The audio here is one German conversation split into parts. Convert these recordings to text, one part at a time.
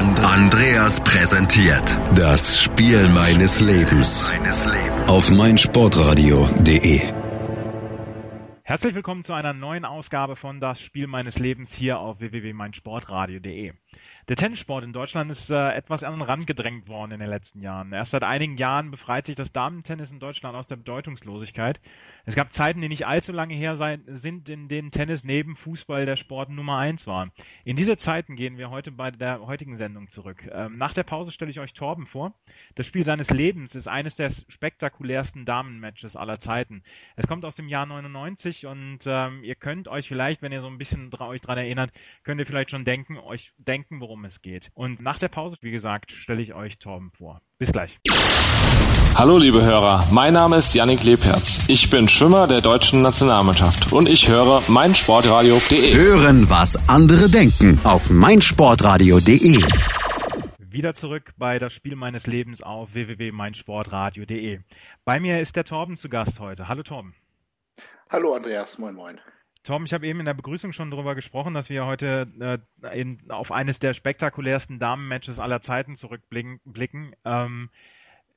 Andreas präsentiert das Spiel meines Lebens auf meinsportradio.de. Herzlich willkommen zu einer neuen Ausgabe von Das Spiel meines Lebens hier auf www.meinsportradio.de. Der Tennissport in Deutschland ist äh, etwas an den Rand gedrängt worden in den letzten Jahren. Erst seit einigen Jahren befreit sich das Damentennis in Deutschland aus der Bedeutungslosigkeit. Es gab Zeiten, die nicht allzu lange her sein, sind, in denen Tennis neben Fußball der Sport Nummer eins war. In diese Zeiten gehen wir heute bei der heutigen Sendung zurück. Ähm, nach der Pause stelle ich euch Torben vor. Das Spiel seines Lebens ist eines der spektakulärsten Damenmatches aller Zeiten. Es kommt aus dem Jahr 99 und ähm, ihr könnt euch vielleicht, wenn ihr so ein bisschen dra euch dran erinnert, könnt ihr vielleicht schon denken, euch denken, worum worum es geht. Und nach der Pause, wie gesagt, stelle ich euch Torben vor. Bis gleich. Hallo liebe Hörer, mein Name ist Yannick Lebherz. Ich bin Schwimmer der deutschen Nationalmannschaft und ich höre meinsportradio.de. Hören, was andere denken auf meinsportradio.de. Wieder zurück bei das Spiel meines Lebens auf www.meinsportradio.de. Bei mir ist der Torben zu Gast heute. Hallo Torben. Hallo Andreas, moin moin. Tom, ich habe eben in der Begrüßung schon darüber gesprochen, dass wir heute äh, in, auf eines der spektakulärsten Damenmatches aller Zeiten zurückblicken. Ähm,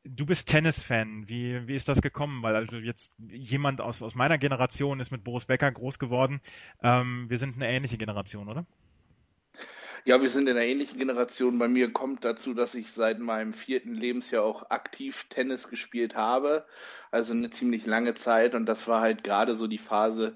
du bist Tennis-Fan. Wie, wie ist das gekommen? Weil also jetzt jemand aus, aus meiner Generation ist mit Boris Becker groß geworden. Ähm, wir sind eine ähnliche Generation, oder? Ja, wir sind in einer ähnlichen Generation. Bei mir kommt dazu, dass ich seit meinem vierten Lebensjahr auch aktiv Tennis gespielt habe. Also eine ziemlich lange Zeit. Und das war halt gerade so die Phase,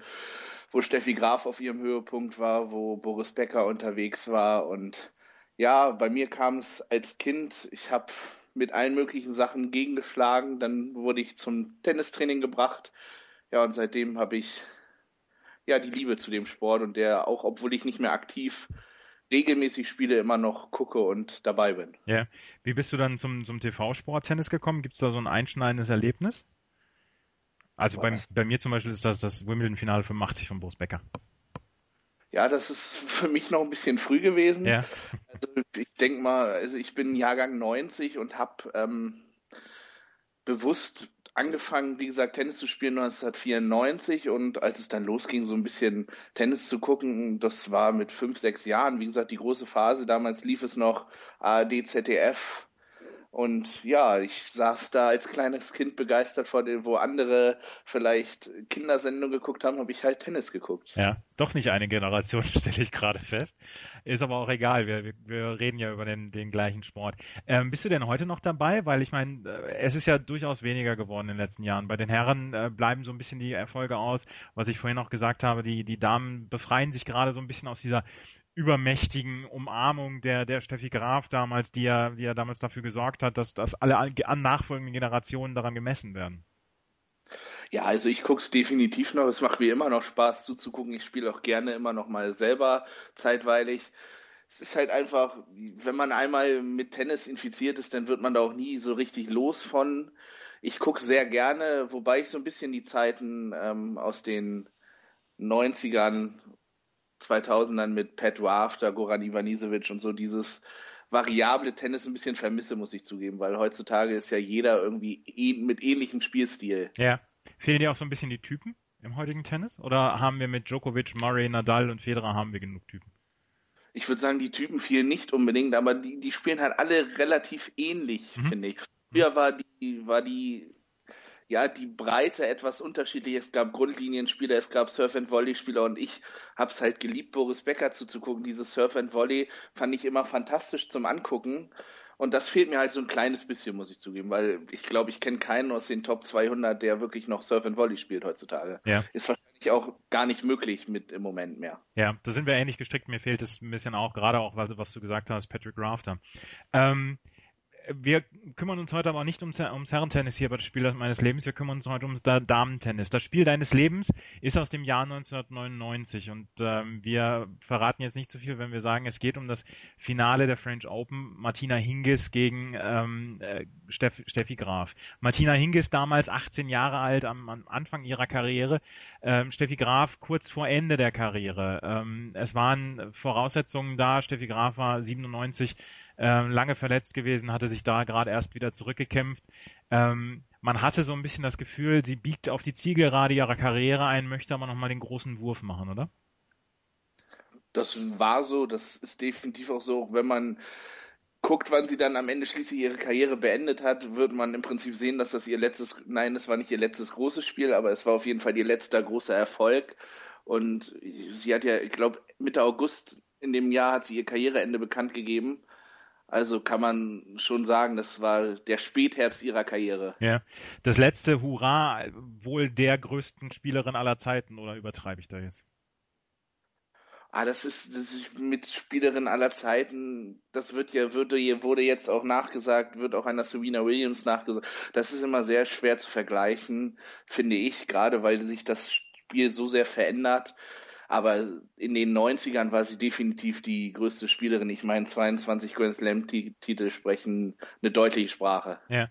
wo Steffi Graf auf ihrem Höhepunkt war, wo Boris Becker unterwegs war. Und ja, bei mir kam es als Kind, ich habe mit allen möglichen Sachen gegengeschlagen, dann wurde ich zum Tennistraining gebracht. Ja, und seitdem habe ich ja die Liebe zu dem Sport und der auch, obwohl ich nicht mehr aktiv regelmäßig spiele, immer noch gucke und dabei bin. Ja. Wie bist du dann zum, zum TV-Sport Tennis gekommen? Gibt es da so ein einschneidendes Erlebnis? Also bei, bei mir zum Beispiel ist das das Wimbledon-Finale 85 von Boris Becker. Ja, das ist für mich noch ein bisschen früh gewesen. Ja. Also ich denke mal, also ich bin Jahrgang 90 und habe ähm, bewusst angefangen, wie gesagt, Tennis zu spielen 1994 und als es dann losging, so ein bisschen Tennis zu gucken, das war mit fünf, sechs Jahren, wie gesagt, die große Phase. Damals lief es noch ARD, ZDF, und ja, ich saß da als kleines Kind begeistert vor dem, wo andere vielleicht Kindersendungen geguckt haben, habe ich halt Tennis geguckt. Ja, doch nicht eine Generation, stelle ich gerade fest. Ist aber auch egal, wir, wir reden ja über den, den gleichen Sport. Ähm, bist du denn heute noch dabei? Weil ich meine, äh, es ist ja durchaus weniger geworden in den letzten Jahren. Bei den Herren äh, bleiben so ein bisschen die Erfolge aus. Was ich vorhin auch gesagt habe, die, die Damen befreien sich gerade so ein bisschen aus dieser übermächtigen Umarmung der, der Steffi Graf damals, die ja, die ja damals dafür gesorgt hat, dass, dass alle an nachfolgenden Generationen daran gemessen werden. Ja, also ich gucke es definitiv noch. Es macht mir immer noch Spaß zuzugucken. Ich spiele auch gerne immer noch mal selber zeitweilig. Es ist halt einfach, wenn man einmal mit Tennis infiziert ist, dann wird man da auch nie so richtig los von. Ich gucke sehr gerne, wobei ich so ein bisschen die Zeiten ähm, aus den 90ern 2000ern mit Pat Rafter, Goran Ivanisevic und so dieses variable Tennis ein bisschen vermisse, muss ich zugeben, weil heutzutage ist ja jeder irgendwie mit ähnlichem Spielstil. Ja. Fehlen dir auch so ein bisschen die Typen im heutigen Tennis? Oder haben wir mit Djokovic, Murray, Nadal und Federer haben wir genug Typen? Ich würde sagen, die Typen fehlen nicht unbedingt, aber die, die spielen halt alle relativ ähnlich, mhm. finde ich. Früher war die, war die ja, die Breite etwas unterschiedlich. Es gab Grundlinienspieler, es gab Surf-and-Volley-Spieler und ich habe es halt geliebt, Boris Becker zuzugucken. Dieses Surf-and-Volley fand ich immer fantastisch zum Angucken. Und das fehlt mir halt so ein kleines bisschen, muss ich zugeben, weil ich glaube, ich kenne keinen aus den Top 200, der wirklich noch Surf and Volley spielt heutzutage. Ja. Ist wahrscheinlich auch gar nicht möglich mit im Moment mehr. Ja, da sind wir ähnlich gestrickt. Mir fehlt es ein bisschen auch, gerade auch, was du gesagt hast, Patrick Rafter. Ähm, wir kümmern uns heute aber nicht ums, ums Herrentennis hier bei das Spiel meines Lebens, wir kümmern uns heute ums Damentennis. Das Spiel deines Lebens ist aus dem Jahr 1999 und ähm, wir verraten jetzt nicht zu so viel, wenn wir sagen, es geht um das Finale der French Open, Martina Hingis gegen ähm, äh, Steff, Steffi Graf. Martina Hingis damals 18 Jahre alt am, am Anfang ihrer Karriere, ähm, Steffi Graf kurz vor Ende der Karriere. Ähm, es waren Voraussetzungen da, Steffi Graf war 97 ähm, lange verletzt gewesen, hatte sich da gerade erst wieder zurückgekämpft. Ähm, man hatte so ein bisschen das Gefühl, sie biegt auf die Zielgerade ihrer Karriere ein, möchte aber nochmal den großen Wurf machen, oder? Das war so, das ist definitiv auch so, wenn man guckt, wann sie dann am Ende schließlich ihre Karriere beendet hat, wird man im Prinzip sehen, dass das ihr letztes, nein, es war nicht ihr letztes großes Spiel, aber es war auf jeden Fall ihr letzter großer Erfolg. Und sie hat ja, ich glaube, Mitte August in dem Jahr hat sie ihr Karriereende bekannt gegeben. Also kann man schon sagen, das war der Spätherbst ihrer Karriere. Ja, das letzte Hurra wohl der größten Spielerin aller Zeiten oder übertreibe ich da jetzt? Ah, das ist, das ist mit Spielerin aller Zeiten, das wird ja, würde, wurde jetzt auch nachgesagt, wird auch einer Serena Williams nachgesagt. Das ist immer sehr schwer zu vergleichen, finde ich, gerade weil sich das Spiel so sehr verändert. Aber in den 90ern war sie definitiv die größte Spielerin. Ich meine, 22 Grand Slam-Titel sprechen eine deutliche Sprache. Ja.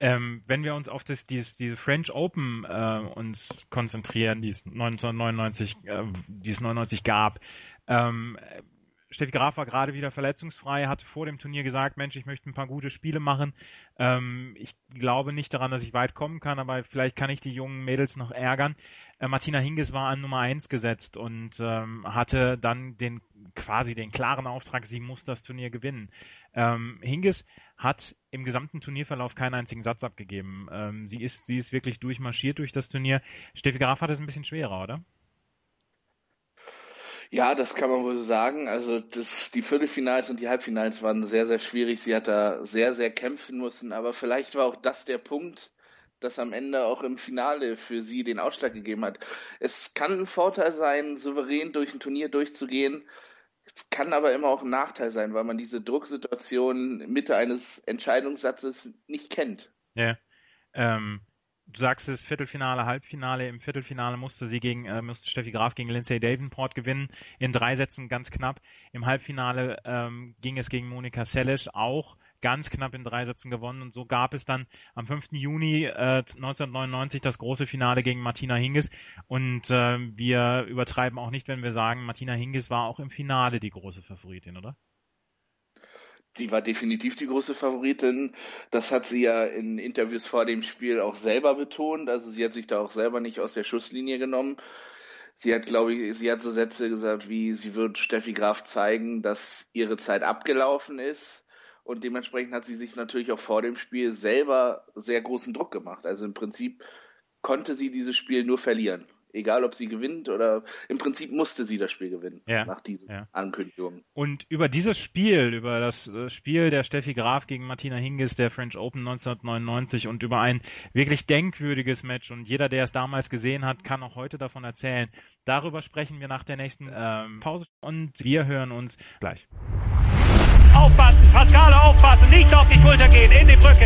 Ähm, wenn wir uns auf das, dieses, diese French Open äh, uns konzentrieren, die es 1999, äh, die es 99 gab, ähm, Steffi Graf war gerade wieder verletzungsfrei, hatte vor dem Turnier gesagt, Mensch, ich möchte ein paar gute Spiele machen. Ähm, ich glaube nicht daran, dass ich weit kommen kann, aber vielleicht kann ich die jungen Mädels noch ärgern. Äh, Martina Hingis war an Nummer eins gesetzt und ähm, hatte dann den quasi den klaren Auftrag, sie muss das Turnier gewinnen. Ähm, Hingis hat im gesamten Turnierverlauf keinen einzigen Satz abgegeben. Ähm, sie ist sie ist wirklich durchmarschiert durch das Turnier. Steffi Graf hat es ein bisschen schwerer, oder? Ja, das kann man wohl sagen. Also das, die Viertelfinals und die Halbfinals waren sehr, sehr schwierig. Sie hat da sehr, sehr kämpfen müssen. Aber vielleicht war auch das der Punkt, das am Ende auch im Finale für sie den Ausschlag gegeben hat. Es kann ein Vorteil sein, souverän durch ein Turnier durchzugehen. Es kann aber immer auch ein Nachteil sein, weil man diese Drucksituation Mitte eines Entscheidungssatzes nicht kennt. Ja. Ähm, du sagst es, Viertelfinale, Halbfinale. Im Viertelfinale musste sie gegen, äh, musste Steffi Graf gegen Lindsay Davenport gewinnen. In drei Sätzen ganz knapp. Im Halbfinale ähm, ging es gegen Monika Seles auch ganz knapp in drei Sätzen gewonnen. Und so gab es dann am 5. Juni äh, 1999 das große Finale gegen Martina Hingis. Und äh, wir übertreiben auch nicht, wenn wir sagen, Martina Hingis war auch im Finale die große Favoritin, oder? Sie war definitiv die große Favoritin. Das hat sie ja in Interviews vor dem Spiel auch selber betont. Also sie hat sich da auch selber nicht aus der Schusslinie genommen. Sie hat, glaube ich, sie hat so Sätze gesagt wie, sie wird Steffi Graf zeigen, dass ihre Zeit abgelaufen ist. Und dementsprechend hat sie sich natürlich auch vor dem Spiel selber sehr großen Druck gemacht. Also im Prinzip konnte sie dieses Spiel nur verlieren egal ob sie gewinnt oder im Prinzip musste sie das Spiel gewinnen ja, nach diesen ja. Ankündigungen. Und über dieses Spiel, über das äh, Spiel der Steffi Graf gegen Martina Hingis der French Open 1999 und über ein wirklich denkwürdiges Match und jeder, der es damals gesehen hat, kann auch heute davon erzählen. Darüber sprechen wir nach der nächsten ähm, Pause und wir hören uns gleich. Aufpassen, Pascale aufpassen, nicht auf die Schulter gehen, in die Brücke,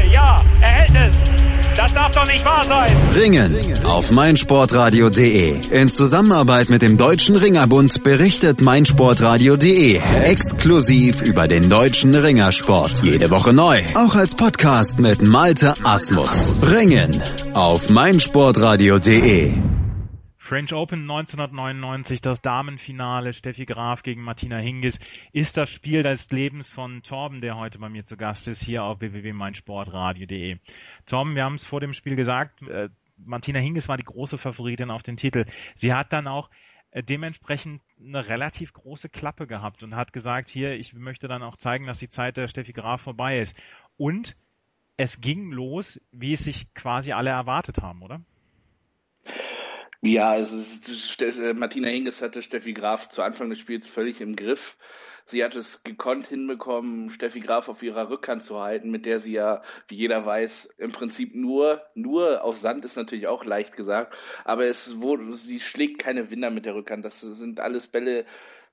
Das darf doch nicht wahr sein. Ringen auf meinsportradio.de. In Zusammenarbeit mit dem Deutschen Ringerbund berichtet meinsportradio.de exklusiv über den deutschen Ringersport. Jede Woche neu, auch als Podcast mit Malte Asmus. Ringen auf meinsportradio.de. French Open 1999, das Damenfinale, Steffi Graf gegen Martina Hingis, ist das Spiel des Lebens von Torben, der heute bei mir zu Gast ist, hier auf www.meinsportradio.de. Torben, wir haben es vor dem Spiel gesagt, äh, Martina Hingis war die große Favoritin auf den Titel. Sie hat dann auch äh, dementsprechend eine relativ große Klappe gehabt und hat gesagt, hier, ich möchte dann auch zeigen, dass die Zeit der Steffi Graf vorbei ist. Und es ging los, wie es sich quasi alle erwartet haben, oder? Ja, also äh, Martina Hingis hatte Steffi Graf zu Anfang des Spiels völlig im Griff. Sie hat es gekonnt hinbekommen, Steffi Graf auf ihrer Rückhand zu halten, mit der sie ja, wie jeder weiß, im Prinzip nur, nur auf Sand ist natürlich auch leicht gesagt, aber es wurde, sie schlägt keine Winner mit der Rückhand. Das sind alles Bälle,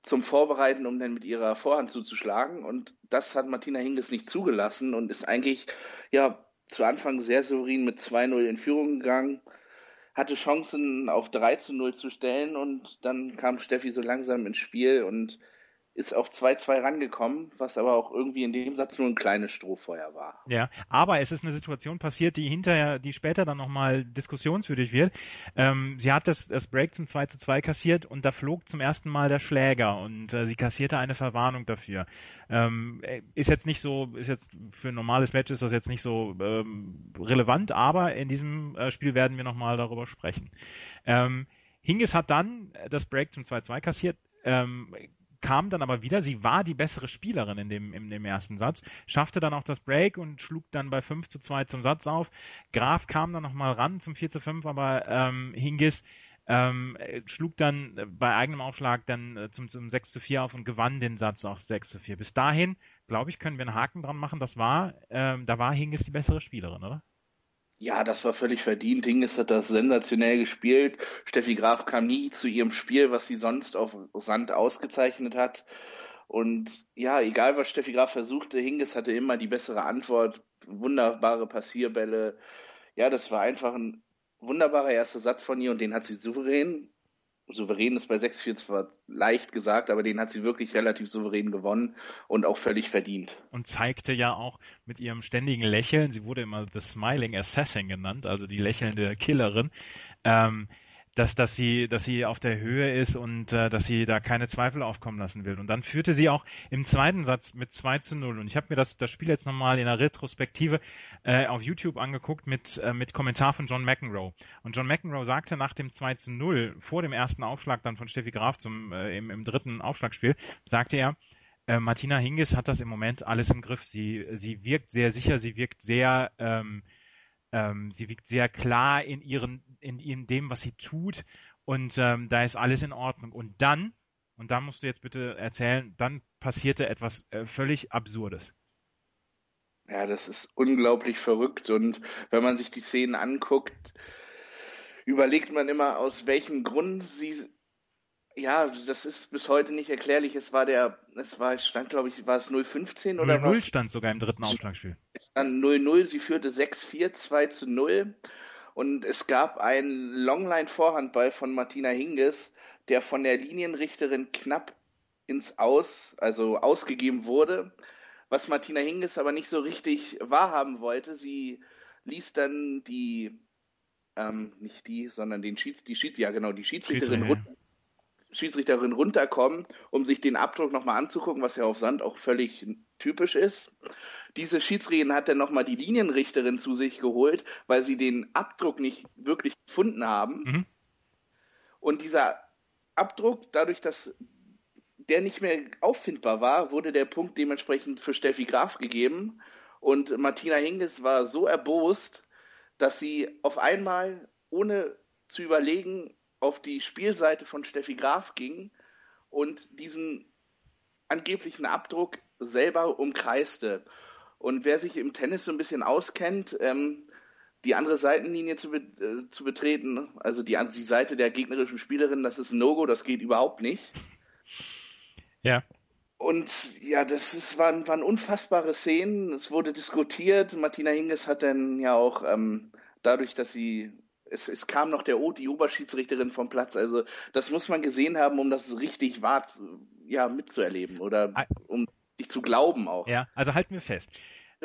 zum Vorbereiten, um dann mit ihrer Vorhand zuzuschlagen. Und das hat Martina Hingis nicht zugelassen und ist eigentlich ja zu Anfang sehr souverän mit 2-0 in Führung gegangen, hatte Chancen auf 3 zu 0 zu stellen und dann kam Steffi so langsam ins Spiel und ist auf 2-2 rangekommen, was aber auch irgendwie in dem Satz nur ein kleines Strohfeuer war. Ja, aber es ist eine Situation passiert, die hinterher, die später dann nochmal diskussionswürdig wird. Ähm, sie hat das, das Break zum 2 zu 2 kassiert und da flog zum ersten Mal der Schläger und äh, sie kassierte eine Verwarnung dafür. Ähm, ist jetzt nicht so, ist jetzt für ein normales Match ist das jetzt nicht so ähm, relevant, aber in diesem äh, Spiel werden wir nochmal darüber sprechen. Ähm, Hingis hat dann das Break zum 2-2 kassiert, ähm, kam dann aber wieder, sie war die bessere Spielerin in dem, in dem ersten Satz, schaffte dann auch das Break und schlug dann bei 5 zu 2 zum Satz auf. Graf kam dann nochmal ran zum 4 zu 5, aber ähm, Hingis ähm, schlug dann bei eigenem Aufschlag dann äh, zum, zum 6 zu 4 auf und gewann den Satz auch 6 zu 4. Bis dahin, glaube ich, können wir einen Haken dran machen. Das war, ähm, da war Hingis die bessere Spielerin, oder? Ja, das war völlig verdient. Hingis hat das sensationell gespielt. Steffi Graf kam nie zu ihrem Spiel, was sie sonst auf Sand ausgezeichnet hat. Und ja, egal was Steffi Graf versuchte, Hingis hatte immer die bessere Antwort. Wunderbare Passierbälle. Ja, das war einfach ein wunderbarer erster Satz von ihr und den hat sie souverän souverän ist bei 6-4 zwar leicht gesagt, aber den hat sie wirklich relativ souverän gewonnen und auch völlig verdient. Und zeigte ja auch mit ihrem ständigen Lächeln, sie wurde immer The Smiling Assassin genannt, also die lächelnde Killerin, ähm, dass, dass sie, dass sie auf der Höhe ist und äh, dass sie da keine Zweifel aufkommen lassen will. Und dann führte sie auch im zweiten Satz mit 2 zu 0. Und ich habe mir das, das Spiel jetzt nochmal in der Retrospektive äh, auf YouTube angeguckt mit, äh, mit Kommentar von John McEnroe. Und John McEnroe sagte nach dem 2 zu 0, vor dem ersten Aufschlag dann von Steffi Graf zum, äh, im, im dritten Aufschlagspiel, sagte er, äh, Martina Hingis hat das im Moment alles im Griff. Sie, sie wirkt sehr sicher, sie wirkt sehr ähm, ähm, sie wiegt sehr klar in ihren, in, in dem, was sie tut und ähm, da ist alles in Ordnung. Und dann, und da musst du jetzt bitte erzählen, dann passierte etwas äh, völlig Absurdes. Ja, das ist unglaublich verrückt und wenn man sich die Szenen anguckt, überlegt man immer, aus welchem Grund sie ja, das ist bis heute nicht erklärlich. Es war der, es war, stand glaube ich, war es 015 oder 0 was? stand sogar im dritten Aufschlagspiel. Stand 0-0, sie führte 6-4, 2 zu 0. Und es gab einen Longline-Vorhandball von Martina Hingis, der von der Linienrichterin knapp ins Aus, also ausgegeben wurde, was Martina Hingis aber nicht so richtig wahrhaben wollte. Sie ließ dann die, ähm, nicht die, sondern den Schieds, die Schieds, ja genau, die Schiedsrichterin Schiedsrichter. Schiedsrichterin runterkommen, um sich den Abdruck nochmal anzugucken, was ja auf Sand auch völlig typisch ist. Diese Schiedsrichterin hat dann nochmal die Linienrichterin zu sich geholt, weil sie den Abdruck nicht wirklich gefunden haben. Mhm. Und dieser Abdruck, dadurch, dass der nicht mehr auffindbar war, wurde der Punkt dementsprechend für Steffi Graf gegeben. Und Martina Hingis war so erbost, dass sie auf einmal, ohne zu überlegen, auf die Spielseite von Steffi Graf ging und diesen angeblichen Abdruck selber umkreiste. Und wer sich im Tennis so ein bisschen auskennt, ähm, die andere Seitenlinie zu, be äh, zu betreten, also die, die Seite der gegnerischen Spielerin, das ist ein No-Go, das geht überhaupt nicht. Ja. Und ja, das ist, waren, waren unfassbare Szenen. Es wurde diskutiert. Martina Hingis hat dann ja auch ähm, dadurch, dass sie es, es kam noch der o, die Oberschiedsrichterin vom Platz. Also das muss man gesehen haben, um das richtig wahr ja, mitzuerleben oder um dich zu glauben auch. Ja, also halten wir fest.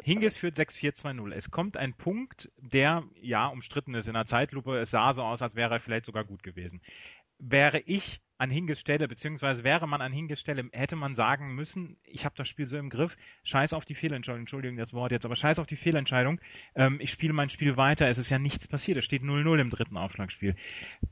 Hingis führt 6-4-2-0. Es kommt ein Punkt, der ja umstritten ist in der Zeitlupe. Es sah so aus, als wäre er vielleicht sogar gut gewesen. Wäre ich an Hinges Stelle, beziehungsweise wäre man an Hinges Stelle, hätte man sagen müssen, ich habe das Spiel so im Griff, scheiß auf die Fehlentscheidung, Entschuldigung das Wort jetzt, aber scheiß auf die Fehlentscheidung, ähm, ich spiele mein Spiel weiter, es ist ja nichts passiert, es steht 0-0 im dritten Aufschlagspiel.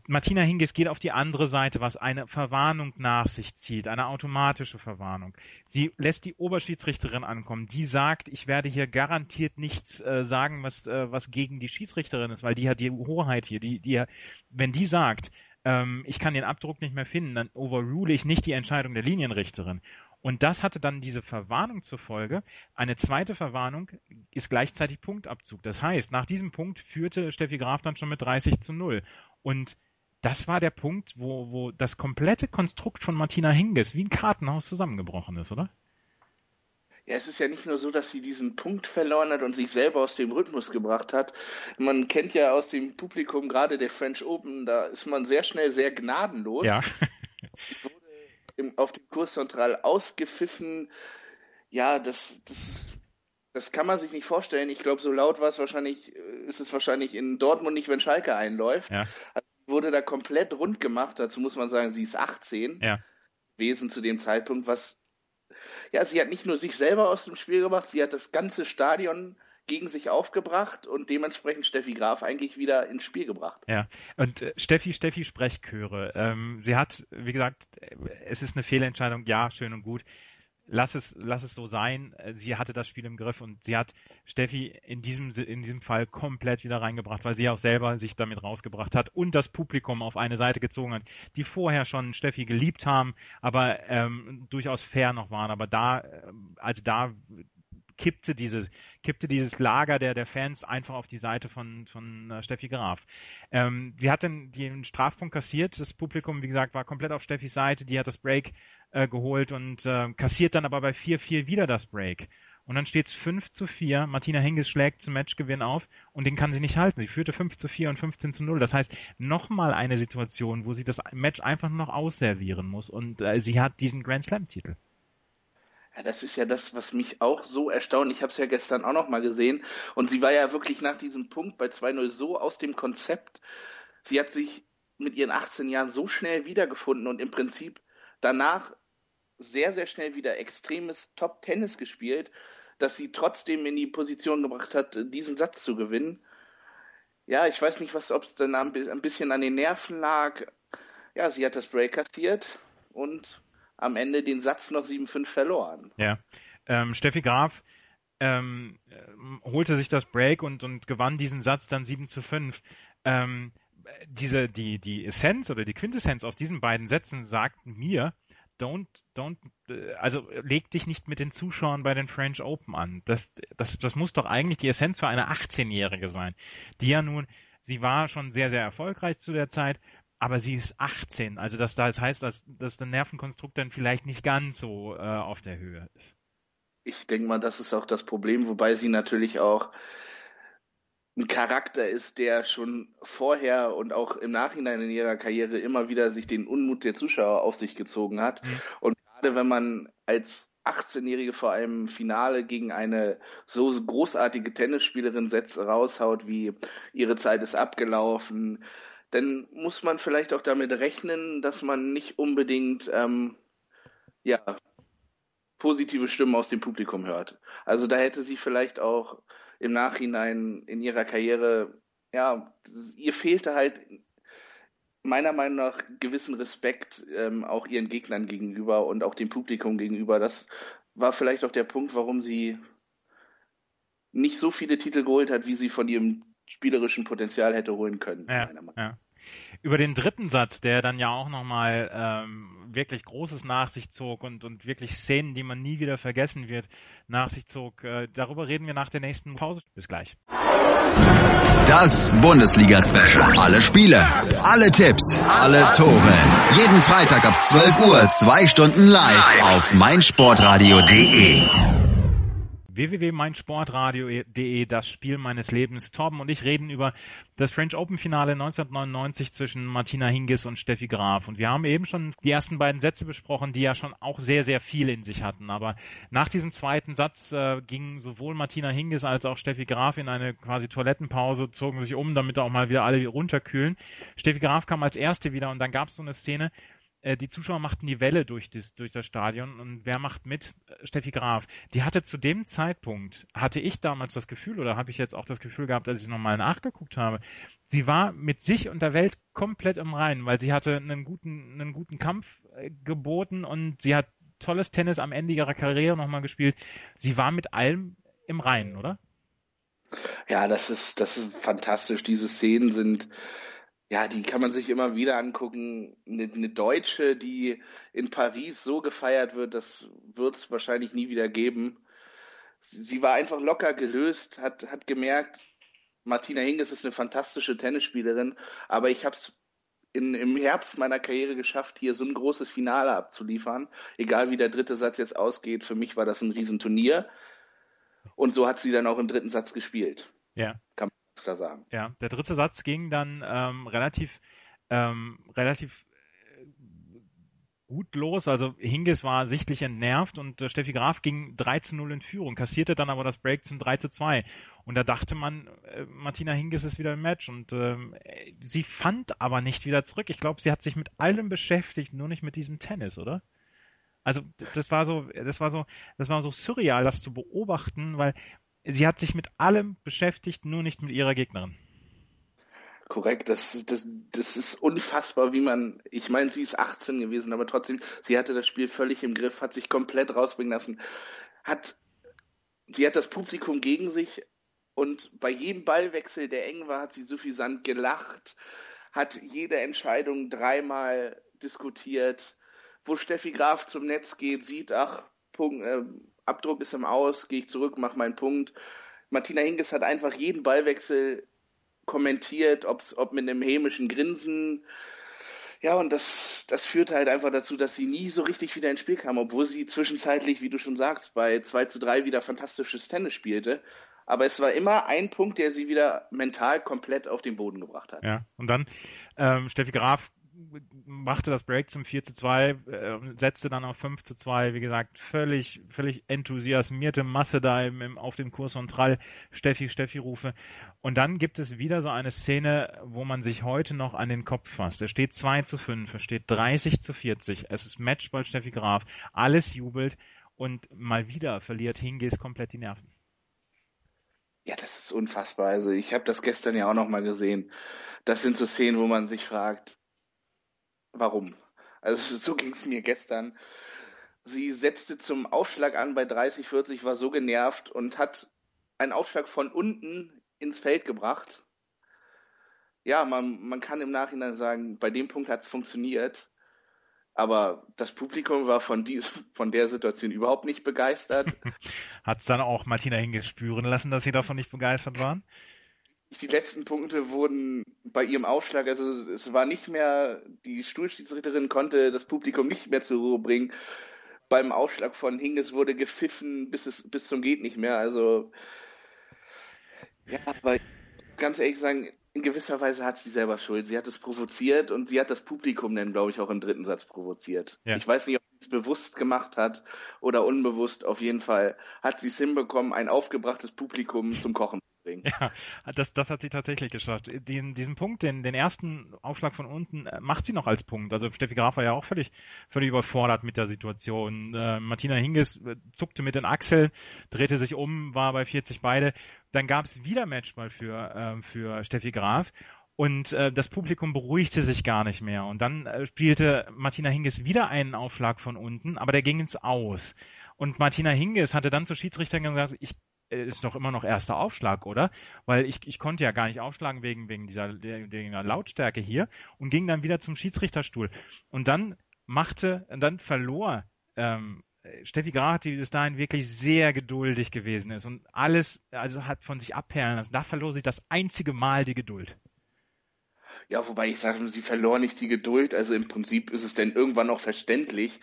Martina Hinges geht auf die andere Seite, was eine Verwarnung nach sich zieht, eine automatische Verwarnung. Sie lässt die Oberschiedsrichterin ankommen, die sagt, ich werde hier garantiert nichts äh, sagen, was, äh, was gegen die Schiedsrichterin ist, weil die hat die Hoheit hier, die, die, wenn die sagt, ähm, ich kann den Abdruck nicht mehr finden, dann overrule ich nicht die Entscheidung der Linienrichterin. Und das hatte dann diese Verwarnung zur Folge. Eine zweite Verwarnung ist gleichzeitig Punktabzug. Das heißt, nach diesem Punkt führte Steffi Graf dann schon mit 30 zu 0. Und das war der Punkt, wo, wo das komplette Konstrukt von Martina Hingis wie ein Kartenhaus zusammengebrochen ist, oder? Ja, es ist ja nicht nur so, dass sie diesen Punkt verloren hat und sich selber aus dem Rhythmus gebracht hat. Man kennt ja aus dem Publikum gerade der French Open, da ist man sehr schnell sehr gnadenlos. Ja. wurde im, auf dem Kurs zentral ausgepfiffen. Ja, das, das, das kann man sich nicht vorstellen. Ich glaube, so laut war es wahrscheinlich, äh, ist es wahrscheinlich in Dortmund nicht, wenn Schalke einläuft. Ja. Also wurde da komplett rund gemacht. Dazu muss man sagen, sie ist 18 Ja. gewesen zu dem Zeitpunkt, was ja, sie hat nicht nur sich selber aus dem Spiel gebracht, sie hat das ganze Stadion gegen sich aufgebracht und dementsprechend Steffi Graf eigentlich wieder ins Spiel gebracht. Ja, und äh, Steffi, Steffi Sprechchöre. Ähm, sie hat, wie gesagt, äh, es ist eine Fehlentscheidung, ja, schön und gut. Lass es, lass es so sein. Äh, Sie hatte das Spiel im Griff und sie hat Steffi in diesem, in diesem Fall komplett wieder reingebracht, weil sie auch selber sich damit rausgebracht hat und das Publikum auf eine Seite gezogen hat, die vorher schon Steffi geliebt haben, aber ähm, durchaus fair noch waren. Aber da, äh, also da kippte dieses, kippte dieses Lager der, der Fans einfach auf die Seite von, von äh, Steffi Graf. Ähm, sie hat dann den Strafpunkt kassiert. Das Publikum, wie gesagt, war komplett auf Steffis Seite. Die hat das Break äh, geholt und äh, kassiert dann aber bei 4-4 wieder das Break. Und dann steht es 5 zu 4. Martina Hingis schlägt zum Matchgewinn auf und den kann sie nicht halten. Sie führte 5 zu 4 und 15 zu 0. Das heißt, nochmal eine Situation, wo sie das Match einfach noch ausservieren muss und äh, sie hat diesen Grand Slam-Titel. Ja, das ist ja das, was mich auch so erstaunt. Ich habe es ja gestern auch noch mal gesehen. Und sie war ja wirklich nach diesem Punkt bei 2-0 so aus dem Konzept. Sie hat sich mit ihren 18 Jahren so schnell wiedergefunden und im Prinzip danach sehr, sehr schnell wieder extremes Top-Tennis gespielt, dass sie trotzdem in die Position gebracht hat, diesen Satz zu gewinnen. Ja, ich weiß nicht, was, ob es dann ein bisschen an den Nerven lag. Ja, sie hat das Break kassiert und am Ende den Satz noch 7-5 verloren. Ja. Ähm, Steffi Graf ähm, holte sich das Break und, und gewann diesen Satz dann 7 zu 5. Ähm, diese, die, die Essenz oder die Quintessenz aus diesen beiden Sätzen sagt mir, don't, don't, also leg dich nicht mit den Zuschauern bei den French Open an. Das, das, das muss doch eigentlich die Essenz für eine 18-Jährige sein, die ja nun, sie war schon sehr, sehr erfolgreich zu der Zeit, aber sie ist 18. Also das, das heißt, dass, dass der Nervenkonstrukt dann vielleicht nicht ganz so äh, auf der Höhe ist. Ich denke mal, das ist auch das Problem, wobei sie natürlich auch ein Charakter ist, der schon vorher und auch im Nachhinein in ihrer Karriere immer wieder sich den Unmut der Zuschauer auf sich gezogen hat. Mhm. Und gerade wenn man als 18-Jährige vor einem Finale gegen eine so großartige Tennisspielerin setzt, raushaut, wie ihre Zeit ist abgelaufen, dann muss man vielleicht auch damit rechnen, dass man nicht unbedingt ähm, ja, positive Stimmen aus dem Publikum hört. Also da hätte sie vielleicht auch im Nachhinein in ihrer Karriere, ja, ihr fehlte halt meiner Meinung nach gewissen Respekt ähm, auch ihren Gegnern gegenüber und auch dem Publikum gegenüber. Das war vielleicht auch der Punkt, warum sie nicht so viele Titel geholt hat, wie sie von ihrem spielerischen Potenzial hätte holen können. Ja, ja. Über den dritten Satz, der dann ja auch nochmal ähm, wirklich Großes nach sich zog und, und wirklich Szenen, die man nie wieder vergessen wird, nach sich zog, äh, darüber reden wir nach der nächsten Pause. Bis gleich. Das Bundesliga-Special. Alle Spiele, alle Tipps, alle Tore. Jeden Freitag ab 12 Uhr, zwei Stunden live auf meinsportradio.de www.meinsportradio.de, das Spiel meines Lebens. Torben und ich reden über das French Open Finale 1999 zwischen Martina Hingis und Steffi Graf. Und wir haben eben schon die ersten beiden Sätze besprochen, die ja schon auch sehr, sehr viel in sich hatten. Aber nach diesem zweiten Satz äh, gingen sowohl Martina Hingis als auch Steffi Graf in eine quasi Toilettenpause, zogen sich um, damit auch mal wieder alle runterkühlen. Steffi Graf kam als erste wieder und dann gab es so eine Szene, die Zuschauer machten die Welle durch das, durch das Stadion und wer macht mit? Äh, Steffi Graf. Die hatte zu dem Zeitpunkt, hatte ich damals das Gefühl oder habe ich jetzt auch das Gefühl gehabt, als ich nochmal nachgeguckt habe, sie war mit sich und der Welt komplett im Reinen, weil sie hatte einen guten, einen guten Kampf äh, geboten und sie hat tolles Tennis am Ende ihrer Karriere nochmal gespielt. Sie war mit allem im Reinen, oder? Ja, das ist, das ist fantastisch. Diese Szenen sind ja, die kann man sich immer wieder angucken. Eine, eine Deutsche, die in Paris so gefeiert wird, das wird es wahrscheinlich nie wieder geben. Sie, sie, war einfach locker gelöst, hat, hat gemerkt, Martina Hingis ist eine fantastische Tennisspielerin, aber ich habe es in, im Herbst meiner Karriere geschafft, hier so ein großes Finale abzuliefern. Egal wie der dritte Satz jetzt ausgeht, für mich war das ein Riesenturnier. Und so hat sie dann auch im dritten Satz gespielt. Ja. Kann klar sagen. Ja, der dritte Satz ging dann ähm, relativ, ähm, relativ gut los. Also Hingis war sichtlich entnervt und äh, Steffi Graf ging 3 zu 0 in Führung, kassierte dann aber das Break zum 3 zu 2. Und da dachte man, äh, Martina Hingis ist wieder im Match und ähm, sie fand aber nicht wieder zurück. Ich glaube, sie hat sich mit allem beschäftigt, nur nicht mit diesem Tennis, oder? Also das war so, das war so, das war so surreal, das zu beobachten, weil sie hat sich mit allem beschäftigt, nur nicht mit ihrer Gegnerin. Korrekt, das, das, das ist unfassbar, wie man, ich meine, sie ist 18 gewesen, aber trotzdem, sie hatte das Spiel völlig im Griff, hat sich komplett rausbringen lassen, hat, sie hat das Publikum gegen sich und bei jedem Ballwechsel, der eng war, hat sie suffisant gelacht, hat jede Entscheidung dreimal diskutiert, wo Steffi Graf zum Netz geht, sieht, ach, Punkt, äh, Abdruck ist im Aus, gehe ich zurück, mach meinen Punkt. Martina Hingis hat einfach jeden Ballwechsel kommentiert, ob's, ob mit einem hämischen Grinsen. Ja, und das, das führte halt einfach dazu, dass sie nie so richtig wieder ins Spiel kam, obwohl sie zwischenzeitlich, wie du schon sagst, bei 2 zu 3 wieder fantastisches Tennis spielte. Aber es war immer ein Punkt, der sie wieder mental komplett auf den Boden gebracht hat. Ja, und dann ähm, Steffi Graf machte das Break zum 4 zu 2, äh, setzte dann auf 5 zu 2, wie gesagt, völlig, völlig enthusiasmierte Masse da im, im, auf dem Kurs und Trall, Steffi, Steffi rufe. Und dann gibt es wieder so eine Szene, wo man sich heute noch an den Kopf fasst. Es steht 2 zu 5, es steht 30 zu 40, es ist Matchball Steffi Graf, alles jubelt und mal wieder verliert Hingis komplett die Nerven. Ja, das ist unfassbar. Also ich habe das gestern ja auch noch mal gesehen. Das sind so Szenen, wo man sich fragt, warum. Also so ging es mir gestern. Sie setzte zum Aufschlag an bei 30, 40, war so genervt und hat einen Aufschlag von unten ins Feld gebracht. Ja, man, man kann im Nachhinein sagen, bei dem Punkt hat es funktioniert. Aber das Publikum war von, dies, von der Situation überhaupt nicht begeistert. hat es dann auch Martina hingespüren lassen, dass sie davon nicht begeistert waren? Die letzten Punkte wurden bei ihrem Aufschlag, also es war nicht mehr, die Stuhlschiedsrichterin konnte das Publikum nicht mehr zur Ruhe bringen. Beim Aufschlag von Hinges wurde gepfiffen bis es bis zum geht nicht mehr. Also ja, aber ganz ehrlich sagen, in gewisser Weise hat sie selber Schuld. Sie hat es provoziert und sie hat das Publikum dann, glaube ich, auch im dritten Satz provoziert. Ja. Ich weiß nicht, ob sie es bewusst gemacht hat oder unbewusst. Auf jeden Fall hat sie es hinbekommen, ein aufgebrachtes Publikum zum Kochen bringen. Ja, das, das hat sie tatsächlich geschafft. Diesen, diesen Punkt, den, den ersten Aufschlag von unten, äh, macht sie noch als Punkt. Also Steffi Graf war ja auch völlig, völlig überfordert mit der Situation. Äh, Martina Hingis äh, zuckte mit den Achseln, drehte sich um, war bei 40 beide. Dann gab es wieder Matchball für, äh, für Steffi Graf. Und äh, das Publikum beruhigte sich gar nicht mehr. Und dann äh, spielte Martina Hingis wieder einen Aufschlag von unten, aber der ging ins Aus. Und Martina Hingis hatte dann zur Schiedsrichterin gesagt, ich ist doch immer noch erster Aufschlag, oder? Weil ich, ich konnte ja gar nicht aufschlagen wegen, wegen dieser, wegen der Lautstärke hier und ging dann wieder zum Schiedsrichterstuhl. Und dann machte, dann verlor ähm, Steffi Graf, die bis dahin wirklich sehr geduldig gewesen ist und alles, also hat von sich abperlen lassen. Da verlor sie das einzige Mal die Geduld. Ja, wobei ich sage, sie verlor nicht die Geduld. Also im Prinzip ist es denn irgendwann auch verständlich.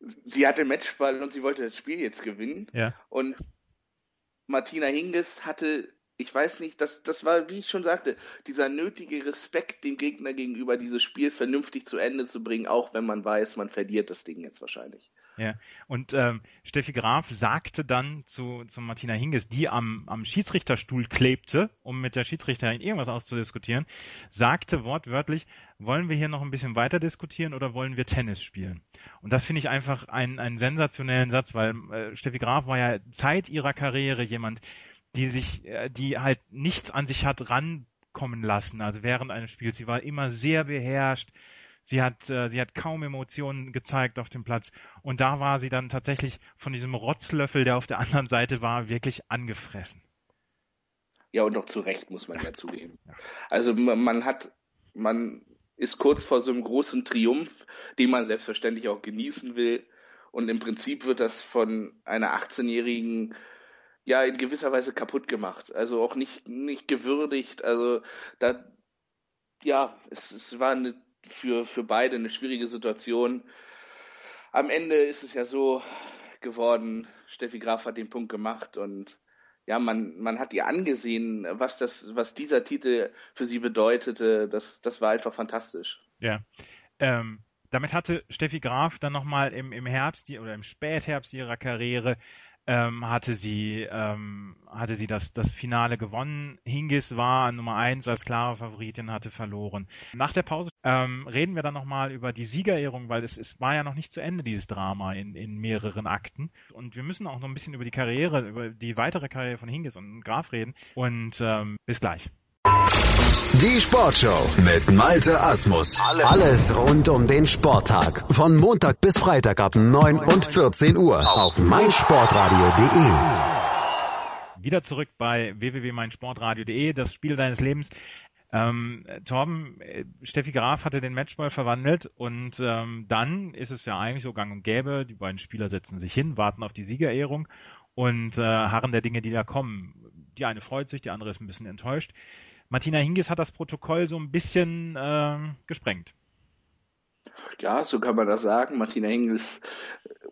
Sie hatte Matchball und sie wollte das Spiel jetzt gewinnen. Ja. Und Martina Hingis hatte, ich weiß nicht, das, das war, wie ich schon sagte, dieser nötige Respekt dem Gegner gegenüber, dieses Spiel vernünftig zu Ende zu bringen, auch wenn man weiß, man verliert das Ding jetzt wahrscheinlich. Ja, und ähm, Steffi Graf sagte dann zu, zu Martina Hingis, die am, am Schiedsrichterstuhl klebte, um mit der Schiedsrichterin irgendwas auszudiskutieren, sagte wortwörtlich, wollen wir hier noch ein bisschen weiter diskutieren oder wollen wir Tennis spielen? Und das finde ich einfach einen, einen sensationellen Satz, weil äh, Steffi Graf war ja Zeit ihrer Karriere jemand, die sich, äh, die halt nichts an sich hat rankommen lassen, also während eines Spiels. Sie war immer sehr beherrscht, Sie hat, äh, sie hat kaum Emotionen gezeigt auf dem Platz. Und da war sie dann tatsächlich von diesem Rotzlöffel, der auf der anderen Seite war, wirklich angefressen. Ja, und auch zu Recht, muss man ja zugeben. Also man hat, man ist kurz vor so einem großen Triumph, den man selbstverständlich auch genießen will. Und im Prinzip wird das von einer 18-jährigen ja in gewisser Weise kaputt gemacht. Also auch nicht, nicht gewürdigt. Also da, ja, es, es war eine, für, für beide eine schwierige Situation. Am Ende ist es ja so geworden, Steffi Graf hat den Punkt gemacht und ja, man, man hat ihr angesehen, was das, was dieser Titel für sie bedeutete. Das, das war einfach fantastisch. Ja. Ähm, damit hatte Steffi Graf dann nochmal im, im Herbst oder im Spätherbst ihrer Karriere ähm, hatte sie ähm, hatte sie das das Finale gewonnen. Hingis war Nummer eins als klare Favoritin, hatte verloren. Nach der Pause ähm, reden wir dann nochmal über die Siegerehrung, weil es, es war ja noch nicht zu Ende dieses Drama in, in mehreren Akten und wir müssen auch noch ein bisschen über die Karriere, über die weitere Karriere von Hingis und Graf reden und ähm, bis gleich. Die Sportshow mit Malte Asmus. Alles rund um den Sporttag. Von Montag bis Freitag ab 9 und 14 Uhr auf meinsportradio.de. Wieder zurück bei www.meinsportradio.de, das Spiel deines Lebens. Ähm, Torben, äh, Steffi Graf hatte den Matchball verwandelt und ähm, dann ist es ja eigentlich so gang und gäbe, die beiden Spieler setzen sich hin, warten auf die Siegerehrung und äh, harren der Dinge, die da kommen. Die eine freut sich, die andere ist ein bisschen enttäuscht. Martina Hingis hat das Protokoll so ein bisschen äh, gesprengt. Ja, so kann man das sagen. Martina Hingis äh,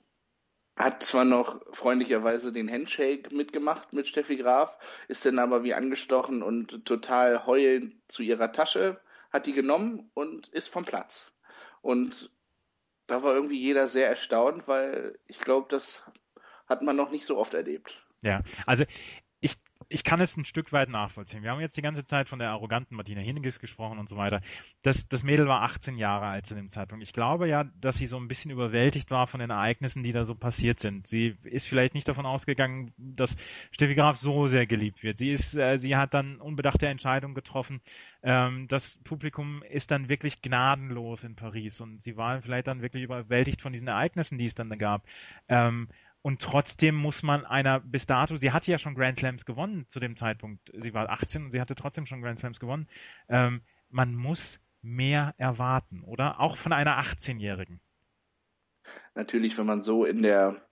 hat zwar noch freundlicherweise den Handshake mitgemacht mit Steffi Graf, ist dann aber wie angestochen und total heulend zu ihrer Tasche, hat die genommen und ist vom Platz. Und da war irgendwie jeder sehr erstaunt, weil ich glaube, das hat man noch nicht so oft erlebt. Ja, also ich kann es ein Stück weit nachvollziehen. Wir haben jetzt die ganze Zeit von der arroganten Martina Hingis gesprochen und so weiter. Das, das Mädel war 18 Jahre alt zu dem Zeitpunkt. Ich glaube ja, dass sie so ein bisschen überwältigt war von den Ereignissen, die da so passiert sind. Sie ist vielleicht nicht davon ausgegangen, dass Steffi Graf so sehr geliebt wird. Sie ist, äh, sie hat dann unbedachte Entscheidungen getroffen. Ähm, das Publikum ist dann wirklich gnadenlos in Paris und sie waren vielleicht dann wirklich überwältigt von diesen Ereignissen, die es dann da gab. Ähm, und trotzdem muss man einer bis dato, sie hatte ja schon Grand Slams gewonnen zu dem Zeitpunkt. Sie war 18 und sie hatte trotzdem schon Grand Slams gewonnen. Ähm, man muss mehr erwarten, oder? Auch von einer 18-Jährigen. Natürlich, wenn man so in der,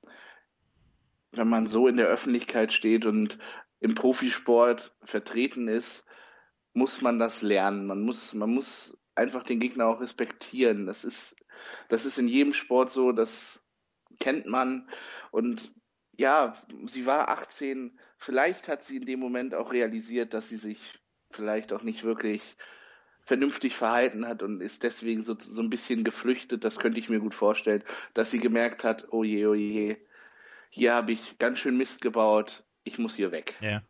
wenn man so in der Öffentlichkeit steht und im Profisport vertreten ist, muss man das lernen. Man muss, man muss einfach den Gegner auch respektieren. Das ist, das ist in jedem Sport so, dass kennt man. Und ja, sie war 18. Vielleicht hat sie in dem Moment auch realisiert, dass sie sich vielleicht auch nicht wirklich vernünftig verhalten hat und ist deswegen so, so ein bisschen geflüchtet. Das könnte ich mir gut vorstellen, dass sie gemerkt hat, oh je, oh je, hier habe ich ganz schön Mist gebaut, ich muss hier weg. Ja.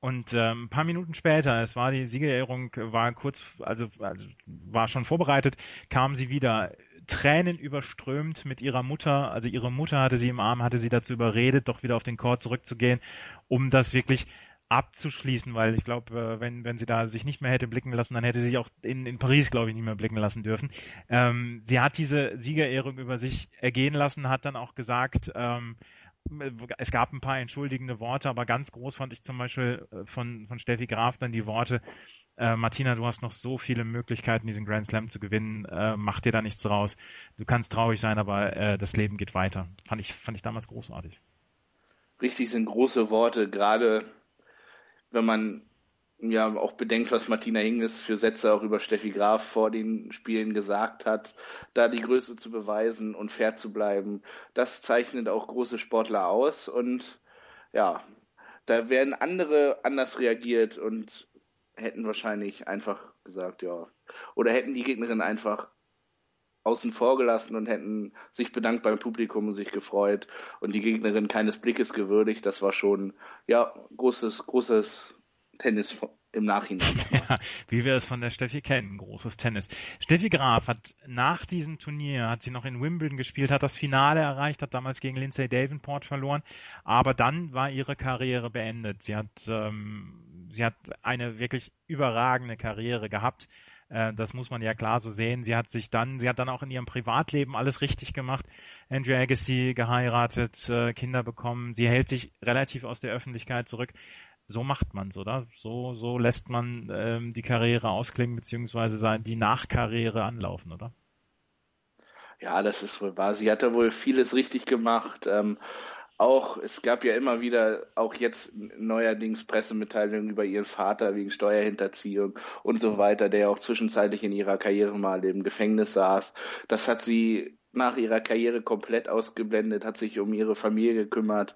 Und ähm, ein paar Minuten später, es war die Siegerehrung, war kurz, also, also war schon vorbereitet, kam sie wieder Tränen überströmt mit ihrer Mutter. Also ihre Mutter hatte sie im Arm, hatte sie dazu überredet, doch wieder auf den Chor zurückzugehen, um das wirklich abzuschließen, weil ich glaube, äh, wenn, wenn sie da sich nicht mehr hätte blicken lassen, dann hätte sie sich auch in, in Paris, glaube ich, nicht mehr blicken lassen dürfen. Ähm, sie hat diese Siegerehrung über sich ergehen lassen, hat dann auch gesagt, ähm, es gab ein paar entschuldigende Worte, aber ganz groß fand ich zum Beispiel äh, von, von Steffi Graf dann die Worte, äh, Martina, du hast noch so viele Möglichkeiten, diesen Grand Slam zu gewinnen, äh, mach dir da nichts raus. Du kannst traurig sein, aber äh, das Leben geht weiter. Fand ich, fand ich damals großartig. Richtig sind große Worte, gerade wenn man ja auch bedenkt, was Martina Hingis für Sätze auch über Steffi Graf vor den Spielen gesagt hat, da die Größe zu beweisen und fair zu bleiben, das zeichnet auch große Sportler aus und ja, da werden andere anders reagiert und hätten wahrscheinlich einfach gesagt, ja. Oder hätten die Gegnerin einfach außen vor gelassen und hätten sich bedankt beim Publikum und sich gefreut und die Gegnerin keines Blickes gewürdigt. Das war schon, ja, großes, großes Tennis im Nachhinein. Ja, wie wir es von der Steffi kennen, großes Tennis. Steffi Graf hat nach diesem Turnier, hat sie noch in Wimbledon gespielt, hat das Finale erreicht, hat damals gegen Lindsay Davenport verloren, aber dann war ihre Karriere beendet. Sie hat, ähm, sie hat eine wirklich überragende Karriere gehabt. Äh, das muss man ja klar so sehen. Sie hat sich dann, sie hat dann auch in ihrem Privatleben alles richtig gemacht. Andrew Agassi geheiratet, äh, Kinder bekommen. Sie hält sich relativ aus der Öffentlichkeit zurück so macht man's, oder? So, so lässt man ähm, die Karriere ausklingen, beziehungsweise die Nachkarriere anlaufen, oder? Ja, das ist wohl wahr. Sie hat ja wohl vieles richtig gemacht. Ähm, auch, es gab ja immer wieder, auch jetzt neuerdings Pressemitteilungen über ihren Vater wegen Steuerhinterziehung und so weiter, der auch zwischenzeitlich in ihrer Karriere mal im Gefängnis saß. Das hat sie nach ihrer Karriere komplett ausgeblendet, hat sich um ihre Familie gekümmert.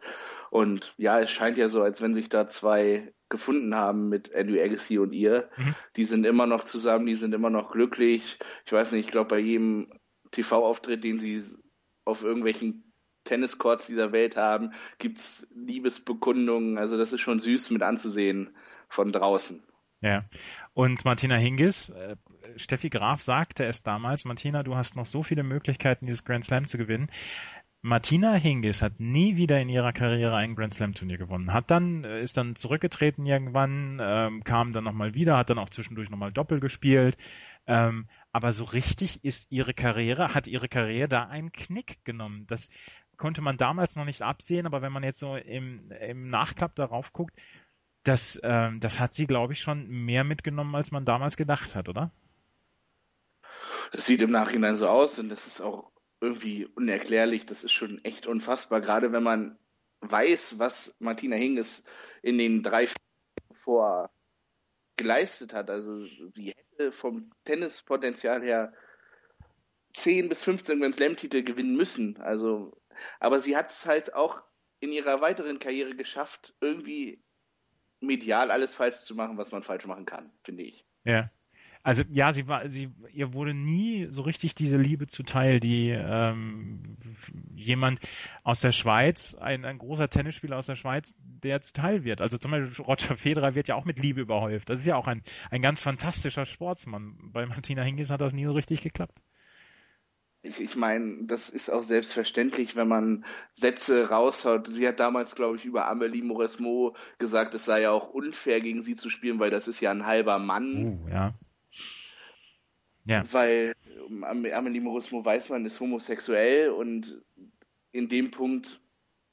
Und ja, es scheint ja so, als wenn sich da zwei gefunden haben mit Andrew Agassi und ihr. Mhm. Die sind immer noch zusammen, die sind immer noch glücklich. Ich weiß nicht, ich glaube, bei jedem TV-Auftritt, den sie auf irgendwelchen Tenniscourts dieser Welt haben, gibt es Liebesbekundungen. Also das ist schon süß mit anzusehen von draußen. Ja. Und Martina Hingis, äh, Steffi Graf sagte es damals, Martina, du hast noch so viele Möglichkeiten, dieses Grand Slam zu gewinnen. Martina Hingis hat nie wieder in ihrer Karriere ein Grand Slam Turnier gewonnen. Hat dann, äh, ist dann zurückgetreten irgendwann, ähm, kam dann nochmal wieder, hat dann auch zwischendurch nochmal Doppel gespielt. Ähm, aber so richtig ist ihre Karriere, hat ihre Karriere da einen Knick genommen. Das konnte man damals noch nicht absehen, aber wenn man jetzt so im, im Nachklapp darauf guckt, das, ähm, das hat sie, glaube ich, schon mehr mitgenommen, als man damals gedacht hat, oder? Das sieht im Nachhinein so aus und das ist auch irgendwie unerklärlich. Das ist schon echt unfassbar, gerade wenn man weiß, was Martina Hingis in den drei vor geleistet hat. Also sie hätte vom Tennispotenzial her 10 bis 15 Grand Slam-Titel gewinnen müssen. Also, aber sie hat es halt auch in ihrer weiteren Karriere geschafft, irgendwie medial alles falsch zu machen, was man falsch machen kann, finde ich. Ja. Also ja, sie war, sie, ihr wurde nie so richtig diese Liebe zuteil, die ähm, jemand aus der Schweiz, ein, ein großer Tennisspieler aus der Schweiz, der zuteil wird. Also zum Beispiel Roger Federer wird ja auch mit Liebe überhäuft. Das ist ja auch ein, ein ganz fantastischer Sportsmann. Bei Martina Hingis hat das nie so richtig geklappt. Ich, ich meine, das ist auch selbstverständlich, wenn man Sätze raushaut. Sie hat damals, glaube ich, über Amelie Mauresmo gesagt, es sei ja auch unfair, gegen sie zu spielen, weil das ist ja ein halber Mann. Uh, ja. Ja. Weil Amelie Mauresmo weiß man, ist homosexuell und in dem Punkt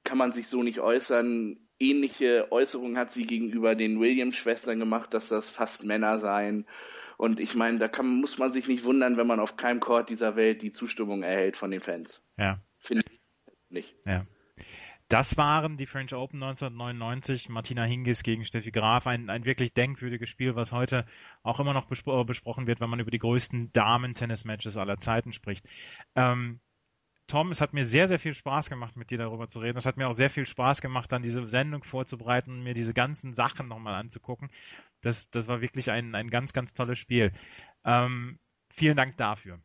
kann man sich so nicht äußern. Ähnliche Äußerungen hat sie gegenüber den Williams-Schwestern gemacht, dass das fast Männer seien. Und ich meine, da kann, muss man sich nicht wundern, wenn man auf keinem Court dieser Welt die Zustimmung erhält von den Fans. Ja. Finde ich nicht. Ja. Das waren die French Open 1999, Martina Hingis gegen Steffi Graf, ein, ein wirklich denkwürdiges Spiel, was heute auch immer noch bespro besprochen wird, wenn man über die größten Damen-Tennis-Matches aller Zeiten spricht. Ähm, Tom, es hat mir sehr, sehr viel Spaß gemacht, mit dir darüber zu reden. Es hat mir auch sehr viel Spaß gemacht, dann diese Sendung vorzubereiten und mir diese ganzen Sachen nochmal anzugucken. Das, das war wirklich ein, ein ganz, ganz tolles Spiel. Ähm, vielen Dank dafür.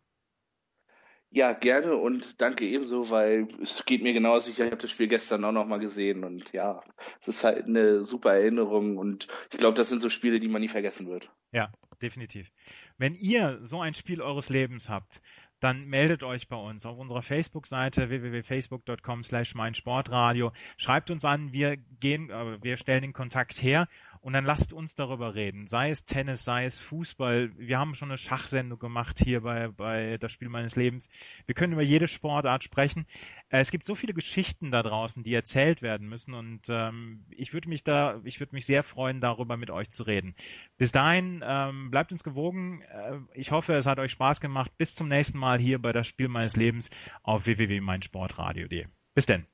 Ja, gerne und danke ebenso, weil es geht mir genauso. Ich habe das Spiel gestern auch nochmal gesehen und ja, es ist halt eine super Erinnerung und ich glaube, das sind so Spiele, die man nie vergessen wird. Ja, definitiv. Wenn ihr so ein Spiel eures Lebens habt, dann meldet euch bei uns auf unserer Facebook-Seite www.facebook.com slash meinsportradio. Schreibt uns an, wir gehen, äh, wir stellen den Kontakt her und dann lasst uns darüber reden. Sei es Tennis, sei es Fußball. Wir haben schon eine Schachsendung gemacht hier bei, bei das Spiel meines Lebens. Wir können über jede Sportart sprechen. Äh, es gibt so viele Geschichten da draußen, die erzählt werden müssen und ähm, ich würde mich da, ich würde mich sehr freuen, darüber mit euch zu reden. Bis dahin, ähm, bleibt uns gewogen. Äh, ich hoffe, es hat euch Spaß gemacht. Bis zum nächsten Mal hier bei das Spiel meines Lebens auf www.meinsportradio.de. Bis denn.